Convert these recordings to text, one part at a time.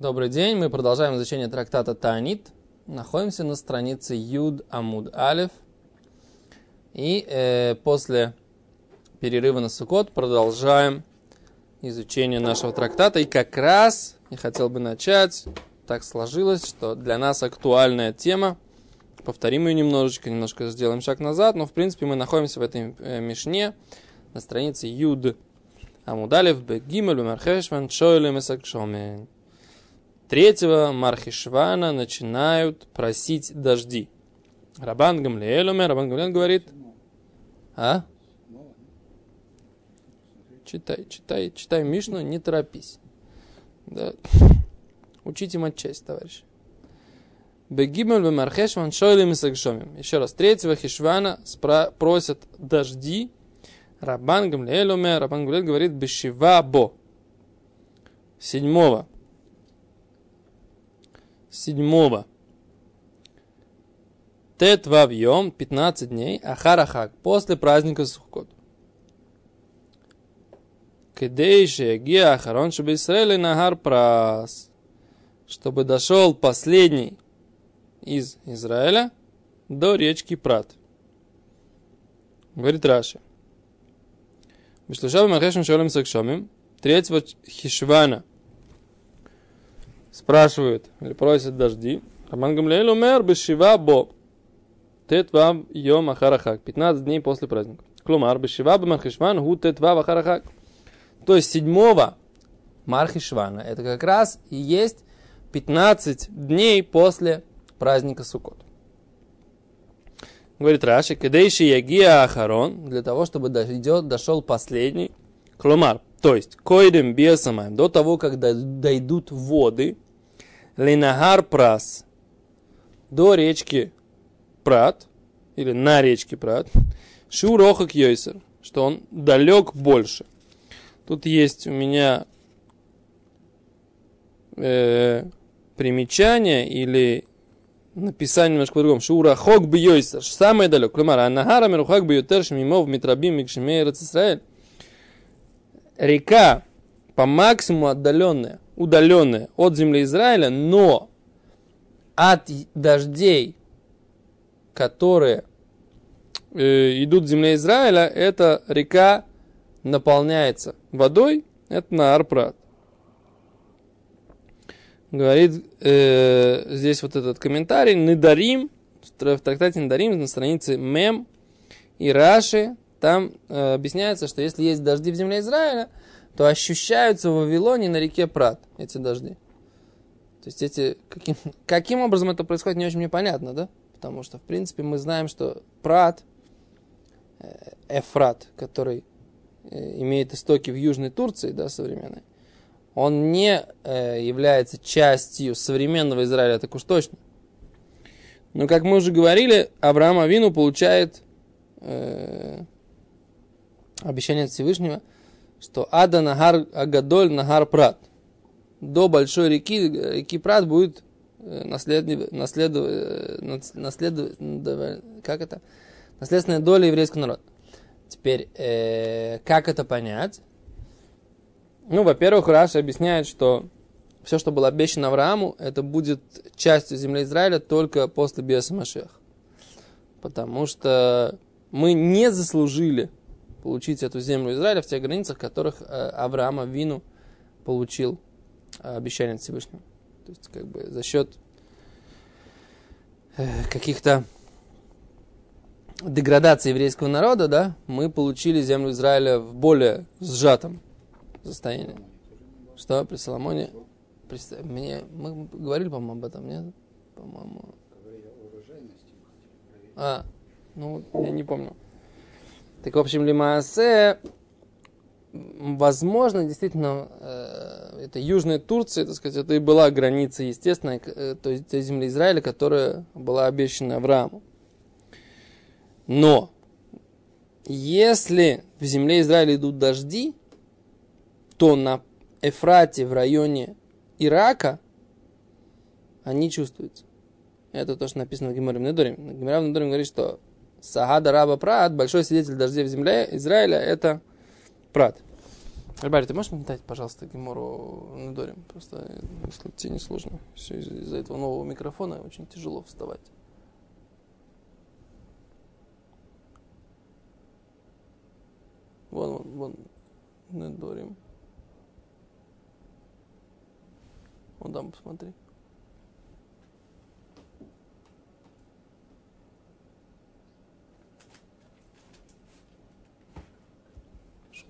Добрый день, мы продолжаем изучение трактата Таанит. Находимся на странице Юд Амуд Алев. И э, после перерыва на Сукот продолжаем изучение нашего трактата. И как раз я хотел бы начать, так сложилось, что для нас актуальная тема. Повторим ее немножечко, немножко сделаем шаг назад, но в принципе мы находимся в этой э, мишне на странице Юд Амудалев Бегимель Бемархешван Шойлем Исакшомен. Третьего Мархишвана начинают просить дожди. Рабан Гамлиэлуме, Рабан Гамлиэль говорит, а? Читай, читай, читай Мишну, не торопись. Да. Учите матчасть, товарищ. Бегимель бемархешван шойлем и сагшомим. Еще раз, третьего хишвана спра- просят дожди. Рабан Гамлиэлуме, Рабан Гамлиэль говорит, бешива бо. Седьмого седьмого. Тет вавьем, 15 дней, ахарахак, после праздника Сухкот. Кедейши гия ахарон Исраэль нагар прас. Чтобы дошел последний из Израиля до речки Прат. Говорит Раши. Бешлушава Махешем Шолем Сакшомим, третьего Хишвана – спрашивают или просят дожди. Раман Гамлеэль умер бешива бо. Тет вам йом ахарахак. 15 дней после праздника. Клумар бешива бо мархишван гу тет вам ахарахак. То есть седьмого Мархишвана. Это как раз и есть 15 дней после праздника Суккот. Говорит Раши, кедейши ягия ахарон, для того, чтобы дойдет, дошел последний, клумар, то есть, койдем бесамаем, до того, когда дойдут воды, Ленагар Прас до речки Прат, или на речке Прат, Шурохак Йойсер, что он далек больше. Тут есть у меня э, примечание или написание немножко по-другому. Шура хок бьёйсер, самое далек. Клумар, а нагара мерухак бьютер шмимов митрабим микшемей Израиль. Река по максимуму отдаленная, удаленная от земли Израиля, но от дождей, которые э, идут в земле Израиля, эта река наполняется водой, это на Арпрат. Говорит э, здесь вот этот комментарий, Недарим, в трактате Недарим на странице Мем и Раши, там э, объясняется, что если есть дожди в земле Израиля, то ощущаются в Вавилоне на реке Прат эти дожди. То есть эти, каким, каким образом это происходит, не очень мне понятно, да? Потому что, в принципе, мы знаем, что Прат, э, Эфрат, который э, имеет истоки в Южной Турции, да, современной, он не э, является частью современного Израиля, так уж точно. Но, как мы уже говорили, Авраам Авину получает э, обещание от Всевышнего – что Ада Нагар Агадоль Нагар Прат. До большой реки, реки Прат будет наследие, наследу, наследу, как это? наследственная доля еврейского народа. Теперь, э, как это понять? Ну, во-первых, Раша объясняет, что все, что было обещано Аврааму, это будет частью земли Израиля только после Биаса Машех. Потому что мы не заслужили получить эту землю Израиля в тех границах, которых э, Авраама Вину получил э, обещание от Всевышнего. То есть, как бы за счет э, каких-то деградации еврейского народа, да, мы получили землю Израиля в более сжатом состоянии. Что при Соломоне? При, мне, мы говорили, по-моему, об этом, нет? По-моему. А, ну, я не помню. Так, в общем, Лимаасе, возможно, действительно, э, это Южная Турция, так сказать, это и была граница естественная, э, то есть земли Израиля, которая была обещана Аврааму. Но, если в земле Израиля идут дожди, то на Эфрате в районе Ирака они чувствуются. Это то, что написано в Геморе Недорим. Геморе Недорим говорит, что Сагада Раба Прат, большой свидетель дождей в земле Израиля, это Прат. Ребята, ты можешь мне дать, пожалуйста, Гемору Недорим? Просто если тебе не сложно. Все из- из-за этого нового микрофона очень тяжело вставать. Вон, вон, вон. Недорим. Вон там, посмотри.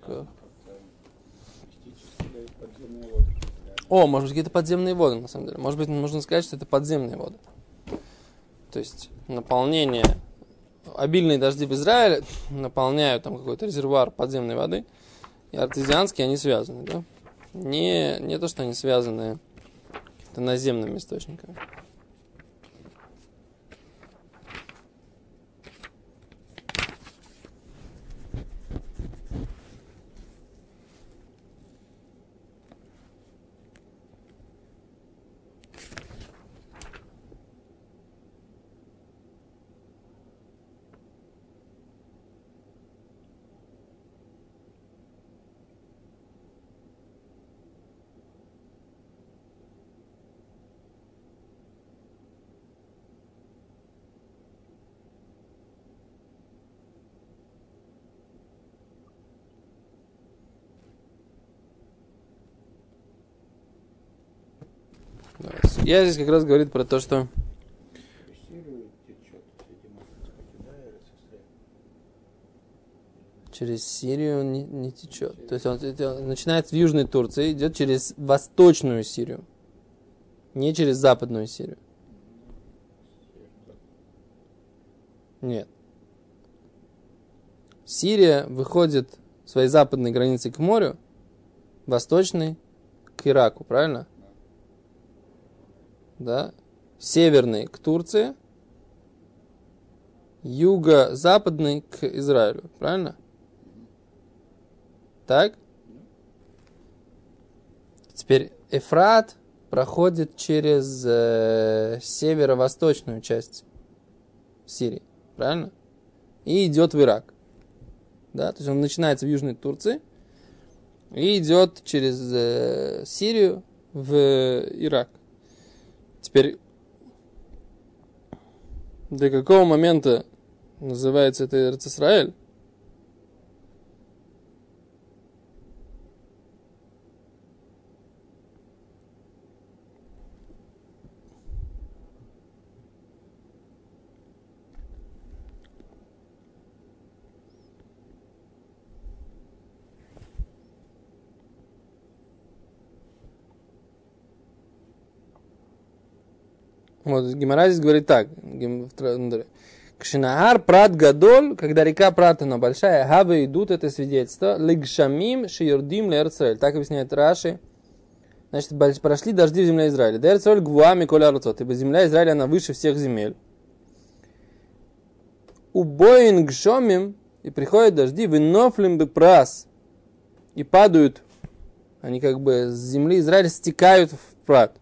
Воды. О, может быть, какие-то подземные воды, на самом деле. Может быть, нужно сказать, что это подземные воды. То есть наполнение, обильные дожди в Израиле наполняют там какой-то резервуар подземной воды, и артезианские они связаны, да? Не, не то, что они связаны какими-то наземными источниками. Да. Я здесь как раз говорит про то, что через Сирию он не, не течет. То есть он, это начинается в Южной Турции, идет через Восточную Сирию, не через Западную Сирию. Нет. Сирия выходит своей западной границей к морю, восточной к Ираку, правильно? Да. Северный к Турции, юго-западный к Израилю, правильно? Так? Теперь Эфрат проходит через э, северо-восточную часть Сирии, правильно? И идет в Ирак. Да, то есть он начинается в Южной Турции и идет через э, Сирию в Ирак. Теперь до какого момента называется это Израиль? Вот Гимара здесь говорит так. Ну. Кшинаар прат гадоль, когда река Прат, она большая, хавы идут, это свидетельство, лигшамим шиердим лерцель. Так объясняет Раши. Значит, прошли дожди в земле Израиля. Дерцель гвуами коля. Ибо земля Израиля, она выше всех земель. Убоин гшомим, и приходят дожди, винофлим бы прас. И падают, они как бы с земли Израиля стекают в Прат.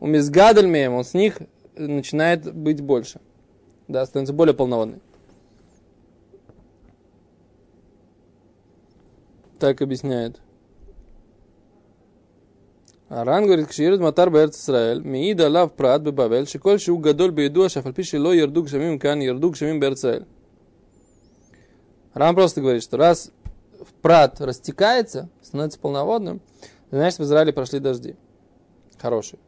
У Мизгадальмеем, он с них начинает быть больше. Да, становится более полноводный. Так объясняет. Аран говорит, кширит матар бэрц Исраэль, миида лав прат бабавель, шиколь шу гадоль бейду, ашафальпиши ло ерду гшамим кан ерду гшамим бэрцэль. Аран просто говорит, что раз в прат растекается, становится полноводным, значит в Израиле прошли дожди. Хорошие.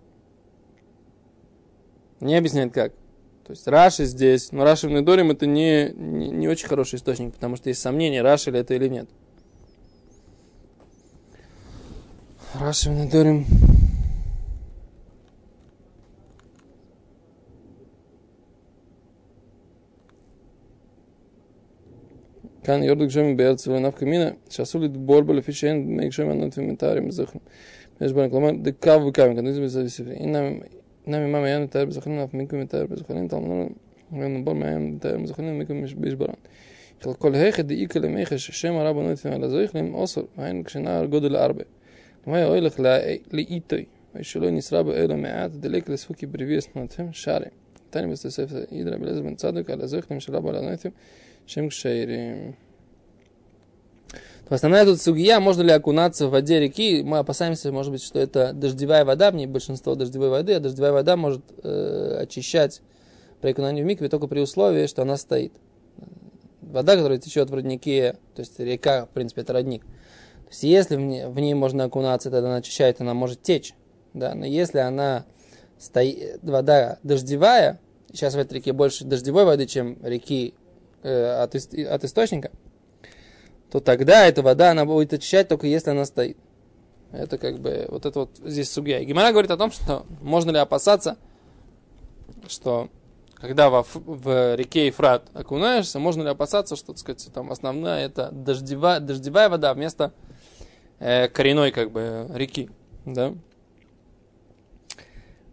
Не объясняет как. То есть Раши здесь, но Раши в Недорим это не, не, не очень хороший источник, потому что есть сомнения, Раши ли это или нет. Раши в Недорим Кан Йордук Жеми Берцева Навкамина, Шасулит Борба Лефишен, Мейк Жеми Анатвимитарим Захм. Межбарен Кламан, Декав Выкавин, Канузим Зависев. И нам דקו וקו, כתוב זה בספר ספרי. הנה ממה מעיין מתאר בזכרם, אף מיקו מתאר בזכרם, תלמנו לנו בור מעיין מתאר בזכרם, מיקו בישברן. כל היכד דאיקה למיכש, שם הרב ענות על הזכרם, אוסר, והיינו כשנער גודל ארבע. כלומר, אוי לך לאיתוי, ושלא נשרה בו אלו מעט, דלק לספוקי בריביס נותהם, שערי. תני בספר אידרא בלעזר בן צדוק על הזכרם של רב על הנותים, שם כשיירים. То основная тут сугия, можно ли окунаться в воде реки, мы опасаемся, может быть, что это дождевая вода, в ней большинство дождевой воды, а дождевая вода может э, очищать при окунании в микве только при условии, что она стоит. Вода, которая течет в роднике, то есть река, в принципе, это родник. То есть если в ней, в ней можно окунаться, тогда она очищает, она может течь. Да? Но если она стоит, вода дождевая, сейчас в этой реке больше дождевой воды, чем реки э, от, от источника, то тогда эта вода, она будет очищать только если она стоит. Это как бы, вот это вот здесь судья. И Гимара говорит о том, что можно ли опасаться, что когда во, в реке Ефрат окунаешься, можно ли опасаться, что, так сказать, там основная это дождевая, дождевая вода вместо э, коренной как бы реки, да?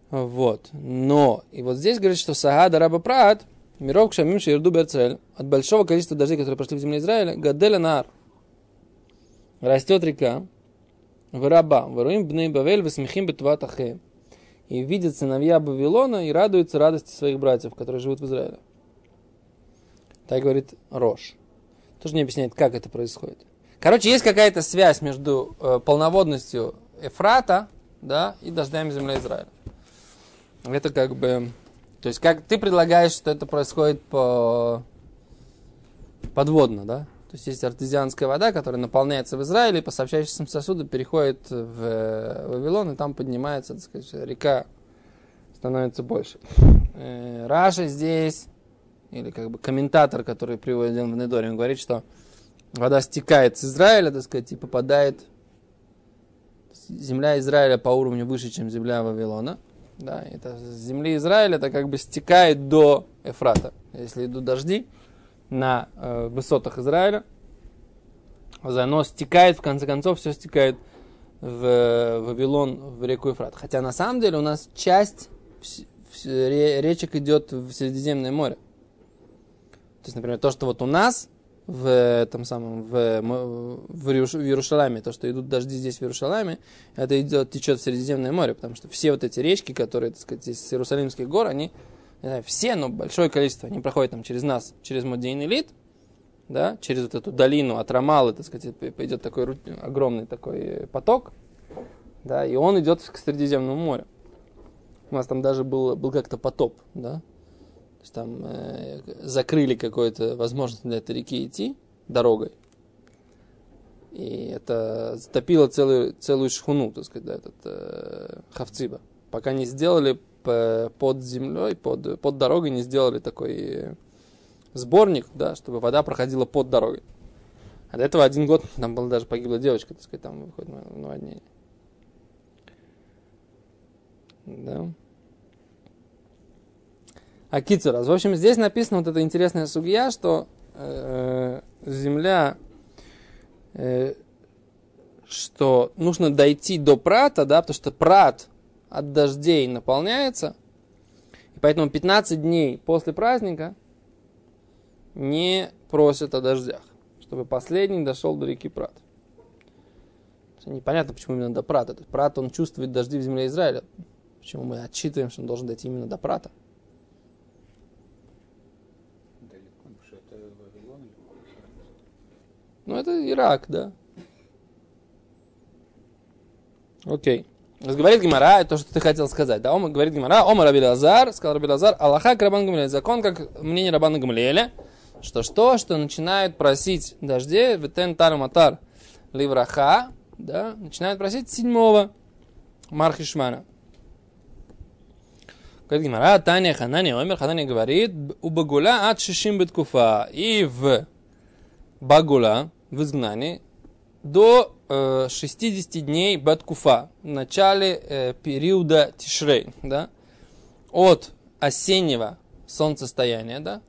Вот. Но, и вот здесь говорит, что Сагада Раба Прат – Миров Кшамим Ширду Берцель, от большого количества дождей, которые прошли в земле Израиля, Гаделя Нар, растет река, в раба, воруим бней бавель, весмехим бетватахе. И видят сыновья Вавилона и радуются радости своих братьев, которые живут в Израиле. Так говорит Рош. Тоже не объясняет, как это происходит. Короче, есть какая-то связь между э, полноводностью Эфрата да, и дождями земли Израиля. Это как бы то есть, как ты предлагаешь, что это происходит по подводно, да? То есть есть артезианская вода, которая наполняется в Израиле, по сообщающимся сосуду переходит в Вавилон, и там поднимается, так сказать, река становится больше. Э, Раша здесь, или как бы комментатор, который приводит в Недоре, он говорит, что вода стекает с Израиля, так сказать, и попадает земля Израиля по уровню выше, чем земля Вавилона. Да, это с земли Израиля это как бы стекает до Эфрата. Если идут дожди на э, высотах Израиля, оно стекает, в конце концов, все стекает в э, Вавилон, в реку Эфрат. Хотя на самом деле у нас часть речек идет в Средиземное море. То есть, например, то, что вот у нас в этом самом, в, в, Иерушалайме, то, что идут дожди здесь в Иерушалайме, это идет, течет в Средиземное море, потому что все вот эти речки, которые, так сказать, из Иерусалимских гор, они, не знаю, все, но большое количество, они проходят там через нас, через Модейн Элит, да, через вот эту долину от Рамалы, так сказать, идет такой огромный такой поток, да, и он идет к Средиземному морю. У нас там даже был, был как-то потоп, да, есть там э, закрыли какую-то возможность для этой реки идти дорогой. И это затопило целую, целую шхуну, так сказать, да, этот э, Хавциба. Пока не сделали под землей, под, под дорогой, не сделали такой сборник, да, чтобы вода проходила под дорогой. А до этого один год там была даже погибла девочка, так сказать, там выходит на наводнение. Да. А Кицурас. В общем, здесь написано вот эта интересная сугия, что э, земля, э, что нужно дойти до прата, да, потому что прат от дождей наполняется, и поэтому 15 дней после праздника не просят о дождях, чтобы последний дошел до реки Прат. Непонятно, почему именно до Прата. Прат, он чувствует дожди в земле Израиля. Почему мы отчитываем, что он должен дойти именно до Прата. Ну, это Ирак, да. Окей. Говорит Гимара, то, что ты хотел сказать. Да, он говорит Гимара, Ома Раби Лазар, сказал Раби Лазар, Аллаха Рабан Гамлеля. Закон, как мнение Рабана Гамлеля, что что, что начинают просить дождей, ветен тар матар ливраха, да, начинают просить седьмого Мархишмана. Говорит Гимара, Таня Ханани Омер, Ханани говорит, у Багула от Шишим Беткуфа. И в Багула, в изгнании до э, 60 дней Баткуфа, в начале э, периода Тишрей, да, от осеннего солнцестояния, да,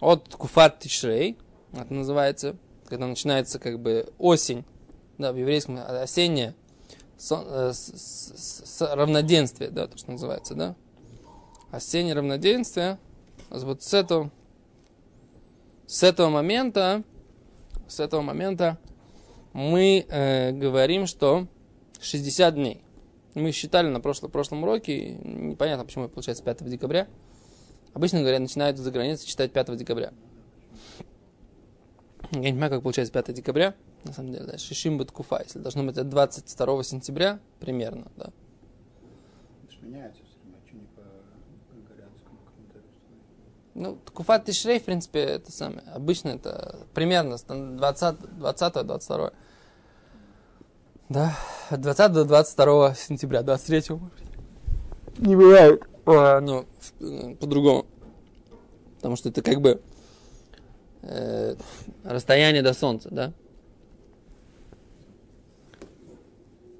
от Куфат Тишрей, это называется, когда начинается как бы осень, да, в еврейском осеннее сон, э, с, с, с, равноденствие, да, то, что называется, да, осеннее равноденствие, вот с этого, с этого момента с этого момента мы э, говорим, что 60 дней. Мы считали на прошлом, прошлом уроке, непонятно, почему получается 5 декабря. Обычно говорят, начинают за границей читать 5 декабря. Я не понимаю, как получается 5 декабря, на самом деле, да, Шишим Баткуфа, если должно быть от 22 сентября, примерно, да. Это меняется все время, а что не по григорианскому календарю установить? Ну, Куфат Тишрей, в принципе, это самое. Обычно это примерно 20, 20 22 Да, от 20 до 22 сентября, 23 может быть. Не бывает. А, ну, по-другому. Потому что это как бы э, расстояние до солнца, да?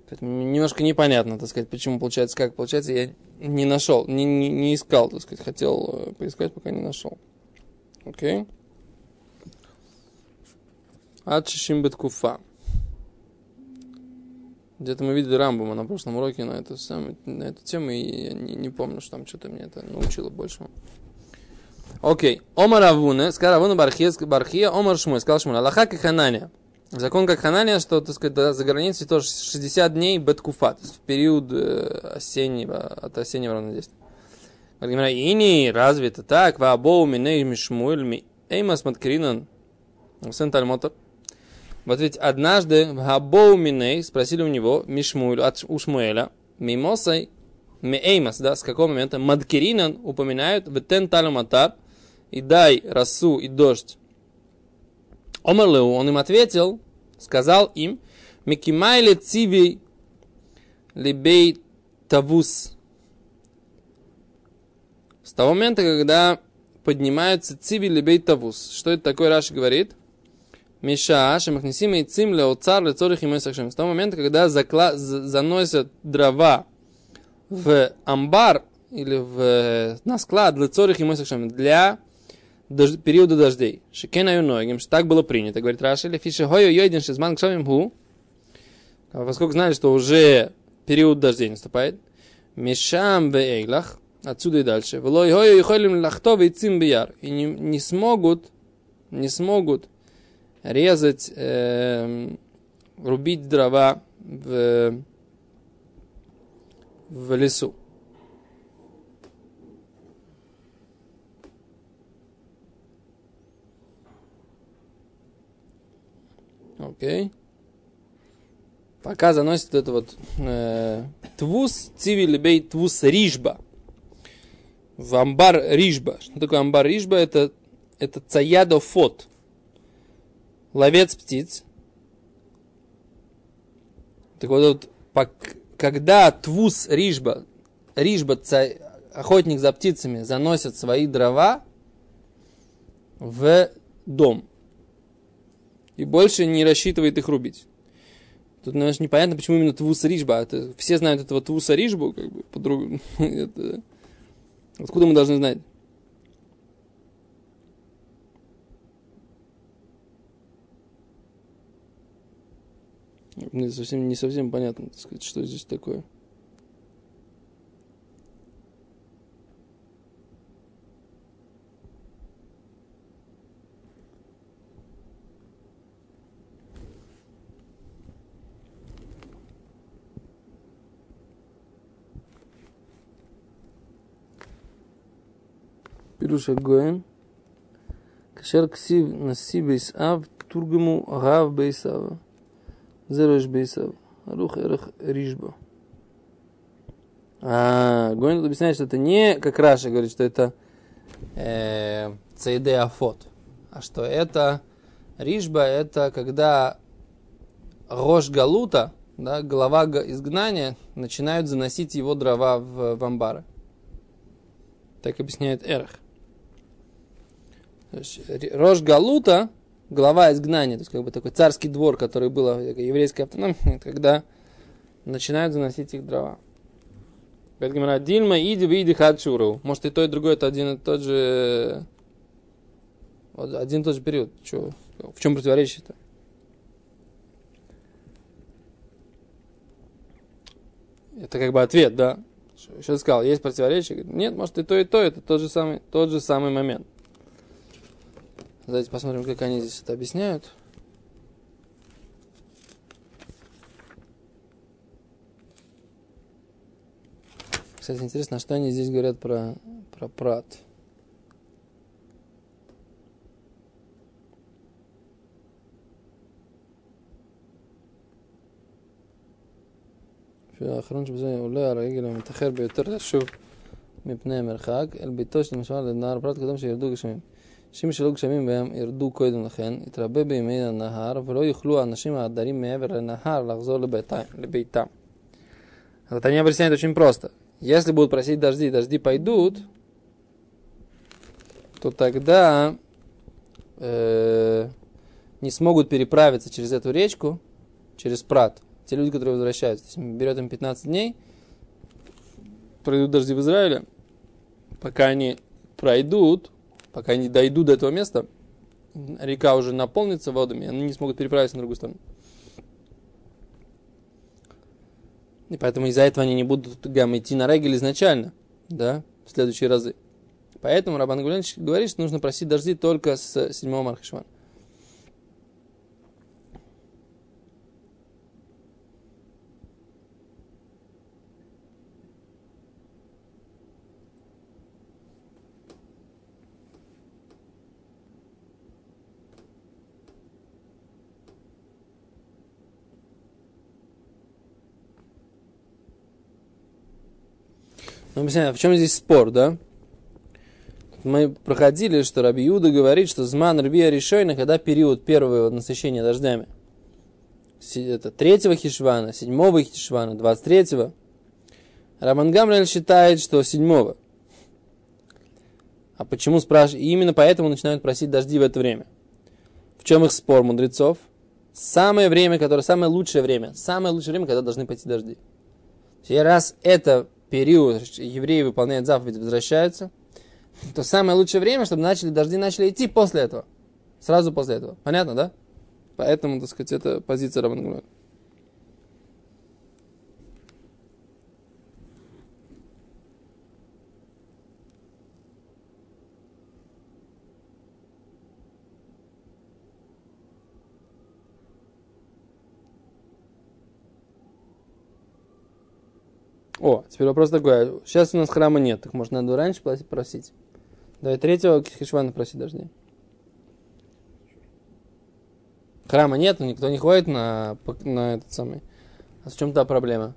Поэтому немножко непонятно, так сказать, почему получается, как получается, я не нашел, не, не, не искал, так сказать, хотел э, поискать, пока не нашел. Окей. Ад шишим беткуфа. Где-то мы видели Рамбума на прошлом уроке на эту, самую, на эту тему, и я не, не помню, что там что-то мне это научило больше. Окей. Омар Авуне, сказал Авуна Бархия, Омар Шмуй, сказал Шмуй, Аллаха как Хананя. Закон как Хананя, что, так сказать, за границей тоже 60 дней беткуфа, то есть в период э, осеннего, от осеннего равнодействия. Гимара, Ини, разве это так? Ваабоу миней мишмуэль ми эймас маткринан. Сын Тальмота. Вот ведь однажды в Габоу Миней спросили у него, Мишмуэль, от у Шмуэля, Мимосой, Меймас, да, с какого момента Маткиринан упоминают в Тен Талюматар и дай росу и дождь. Омерлеу, он им ответил, сказал им, Микимайле цивей либей тавус. С того момента, когда поднимаются цивей либей тавус. Что это такое, Раши говорит? Миша, шемахнесим и цим леоцар лецорих и С того момента, когда закла... за- заносят дрова в амбар или в, на склад лецорих и для дож- периода дождей. Шикена юногим, что так было принято. Говорит Раши, или фиши хойо йойден шизман кшамим ху. А Поскольку знали, что уже период дождей наступает. Мишам в эйглах, отсюда и дальше. Влой хойо йохолим лахтов и цим бияр. И не, не смогут, не смогут резать, эм, рубить дрова в, в лесу. Окей. Пока заносит это вот э, твус цивилибей твус рижба. В амбар рижба. Что такое амбар рижба? Это, это цаядофот. Ловец птиц. Так вот, вот когда твус рижба, рижба, ца- охотник за птицами, заносит свои дрова в дом и больше не рассчитывает их рубить. Тут, наверное, непонятно, почему именно Твуса Рижба. Это, все знают этого Твуса Рижбу, как бы, по-другому. Это- Откуда мы должны знать? Мне совсем, не совсем понятно, так сказать, что здесь такое. פירוש הגויין, כאשר כסיב נשיא בעשאב, תורגמו רב בעשאב. זה ראש בעשאב. ערוך ערך рижба. А, Гойн тут объясняет, что это не, как Раша говорит, что это э, цейдеафот, а что это рижба, это когда рожь галута, да, глава га- изгнания, начинают заносить его дрова в, в амбары. Так объясняет Эрх. Рожь Галута, глава изгнания, то есть как бы такой царский двор, который был э, еврейской автономией, когда начинают заносить их дрова. Говорит Дильма, иди, иди, хадшуру. Может и то, и другое, это один и тот же... вот Один и тот же период. Чё? В чем противоречие-то? Это как бы ответ, да. Что сказал, есть противоречие? Нет, может и то, и то, это тот же самый, тот же самый момент. Давайте посмотрим, как они здесь это объясняют. Кстати, интересно, а что они здесь говорят про, про прат. האחרון שבזה עולה הרגל המתאחר ביותר לשוב מפני המרחק, אל ביתו של לנער פרט קודם שירדו גשמים. שאם שלא גשמים בהם ירדו קודם לכן, יתרבה בימי הנהר, ולא יוכלו האנשים העדרים מעבר לנהר לחזור לביתם. לביתם. Вот они объясняют очень просто. Если будут просить дожди, дожди пойдут, то тогда э, не смогут переправиться через эту речку, через Прат. Те люди, которые возвращаются. То есть берет им 15 дней, пройдут дожди в Израиле, пока они пройдут, пока они дойдут до этого места, река уже наполнится водами, они не смогут переправиться на другую сторону. И поэтому из-за этого они не будут гам идти на регель изначально, да, в следующие разы. Поэтому Рабан Гуленович говорит, что нужно просить дожди только с 7 Мархашвана. Ну, объясняю, в чем здесь спор, да? Мы проходили, что Раби Юда говорит, что зман Рабия решойна, когда период первого насыщения дождями. Это третьего хишвана, седьмого хишвана, двадцать третьего. Раман Гамрель считает, что седьмого. А почему спрашивают? Именно поэтому начинают просить дожди в это время. В чем их спор мудрецов? Самое время, которое самое лучшее время, самое лучшее время, когда должны пойти дожди. И раз это период евреи выполняют заповедь, возвращаются, то самое лучшее время, чтобы начали, дожди начали идти после этого. Сразу после этого. Понятно, да? Поэтому, так сказать, это позиция Рабан О, теперь вопрос такой. Сейчас у нас храма нет, так может надо раньше просить? Давай третьего хишвана просить дождей. Храма нет, никто не ходит на, на этот самый. А в чем то проблема?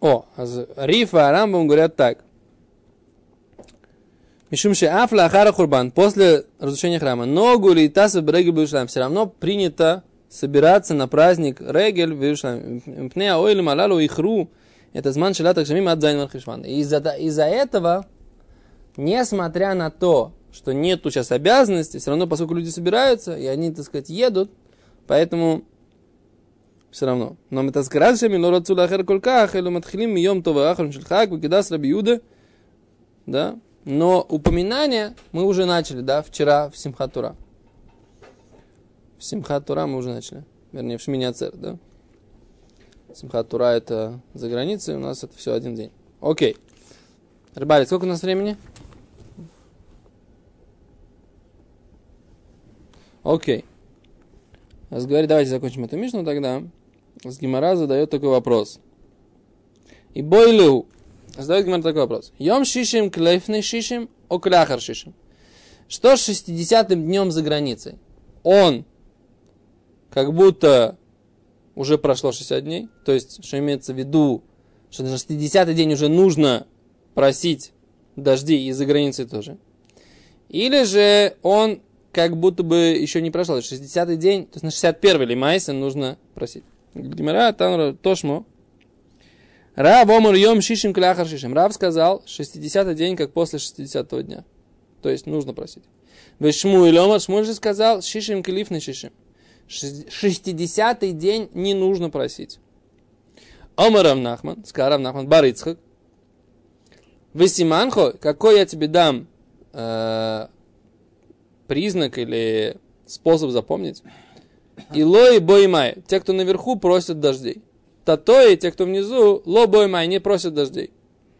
О, Рифа и Арамбам говорят так. Мишумше Афла Ахара Хурбан, после разрушения храма, ногу ли таса брегель в все равно принято собираться на праздник Регель Иерусалиме. Пнея ойлем малалу ихру, это зман шелатах шамим от зайн И из-за из этого, несмотря на то, что нету сейчас обязанности, все равно, поскольку люди собираются, и они, так сказать, едут, поэтому все равно. Но мы так сказали, но рацула ахер колках, или матхилим мием това ахрон шельхак, выкидас раби Юда, да, но упоминание мы уже начали, да, вчера в Симхатура. В Симхатура мы уже начали. Вернее, в Шминяцер, да. Симхатура это за границей, у нас это все один день. Окей. Рыбали, сколько у нас времени? Окей. Разговаривать, давайте закончим эту мишну тогда. С Гимара задает такой вопрос. И бойлю, Задает Гимар такой вопрос. Йом шишим клейфный шишим, о кляхар шишим. Что с 60-м днем за границей? Он как будто уже прошло 60 дней, то есть, что имеется в виду, что на 60-й день уже нужно просить дожди из-за границы тоже. Или же он как будто бы еще не прошел. 60-й день, то есть на 61-й лимайса нужно просить. Гимара, там Тошмо, Рав омар йом шишим кляхар шишим. Рав сказал 60-й день, как после 60-го дня. То есть нужно просить. Вешмуэль омар, Шмуэль же сказал шишим клиф на шишим. 60-й день не нужно просить. Омар Равнахман, сказал Равнахман, Барицхак. Весиманхо, какой я тебе дам э, признак или способ запомнить? Илой боймай, те, кто наверху, просят дождей. Татои, те, кто внизу, лобой май, не просят дождей,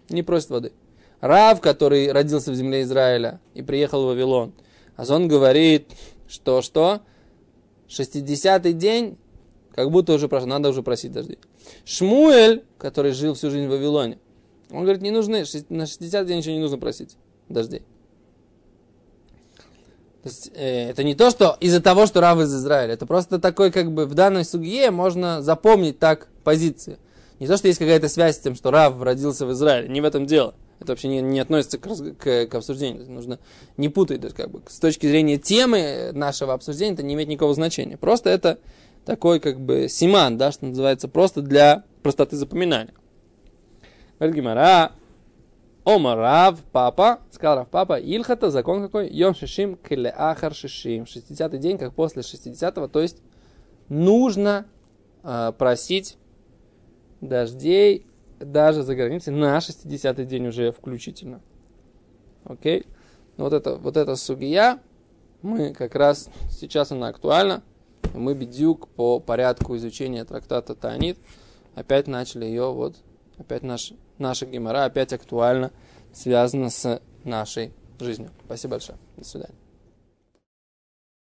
не просят воды. Рав, который родился в земле Израиля и приехал в Вавилон, а он говорит, что что? 60-й день, как будто уже прошел, надо уже просить дождей. Шмуэль, который жил всю жизнь в Вавилоне, он говорит, не нужны, на 60 день еще не нужно просить дождей. То есть, э, это не то, что из-за того, что Рав из Израиля. Это просто такой, как бы, в данной суге можно запомнить так позиции. Не то, что есть какая-то связь с тем, что Рав родился в Израиле. Не в этом дело. Это вообще не, не относится к, к, к обсуждению. Нужно не путать. То есть, как бы, с точки зрения темы нашего обсуждения это не имеет никакого значения. Просто это такой, как бы, симан, да, что называется, просто для простоты запоминания. Гимара, Ома Рав, папа, сказал Рав, папа, Ильхата, закон какой? Йом Шишим Келеахар Шишим. 60-й день, как после 60-го, то есть нужно э, просить дождей даже за границей на 60-й день уже включительно. Окей? Ну, вот это, вот эта сугия, мы как раз, сейчас она актуальна, мы бедюк по порядку изучения трактата Таанит, опять начали ее вот, опять наш наша гемора опять актуальна, связана с нашей жизнью. Спасибо большое. До свидания.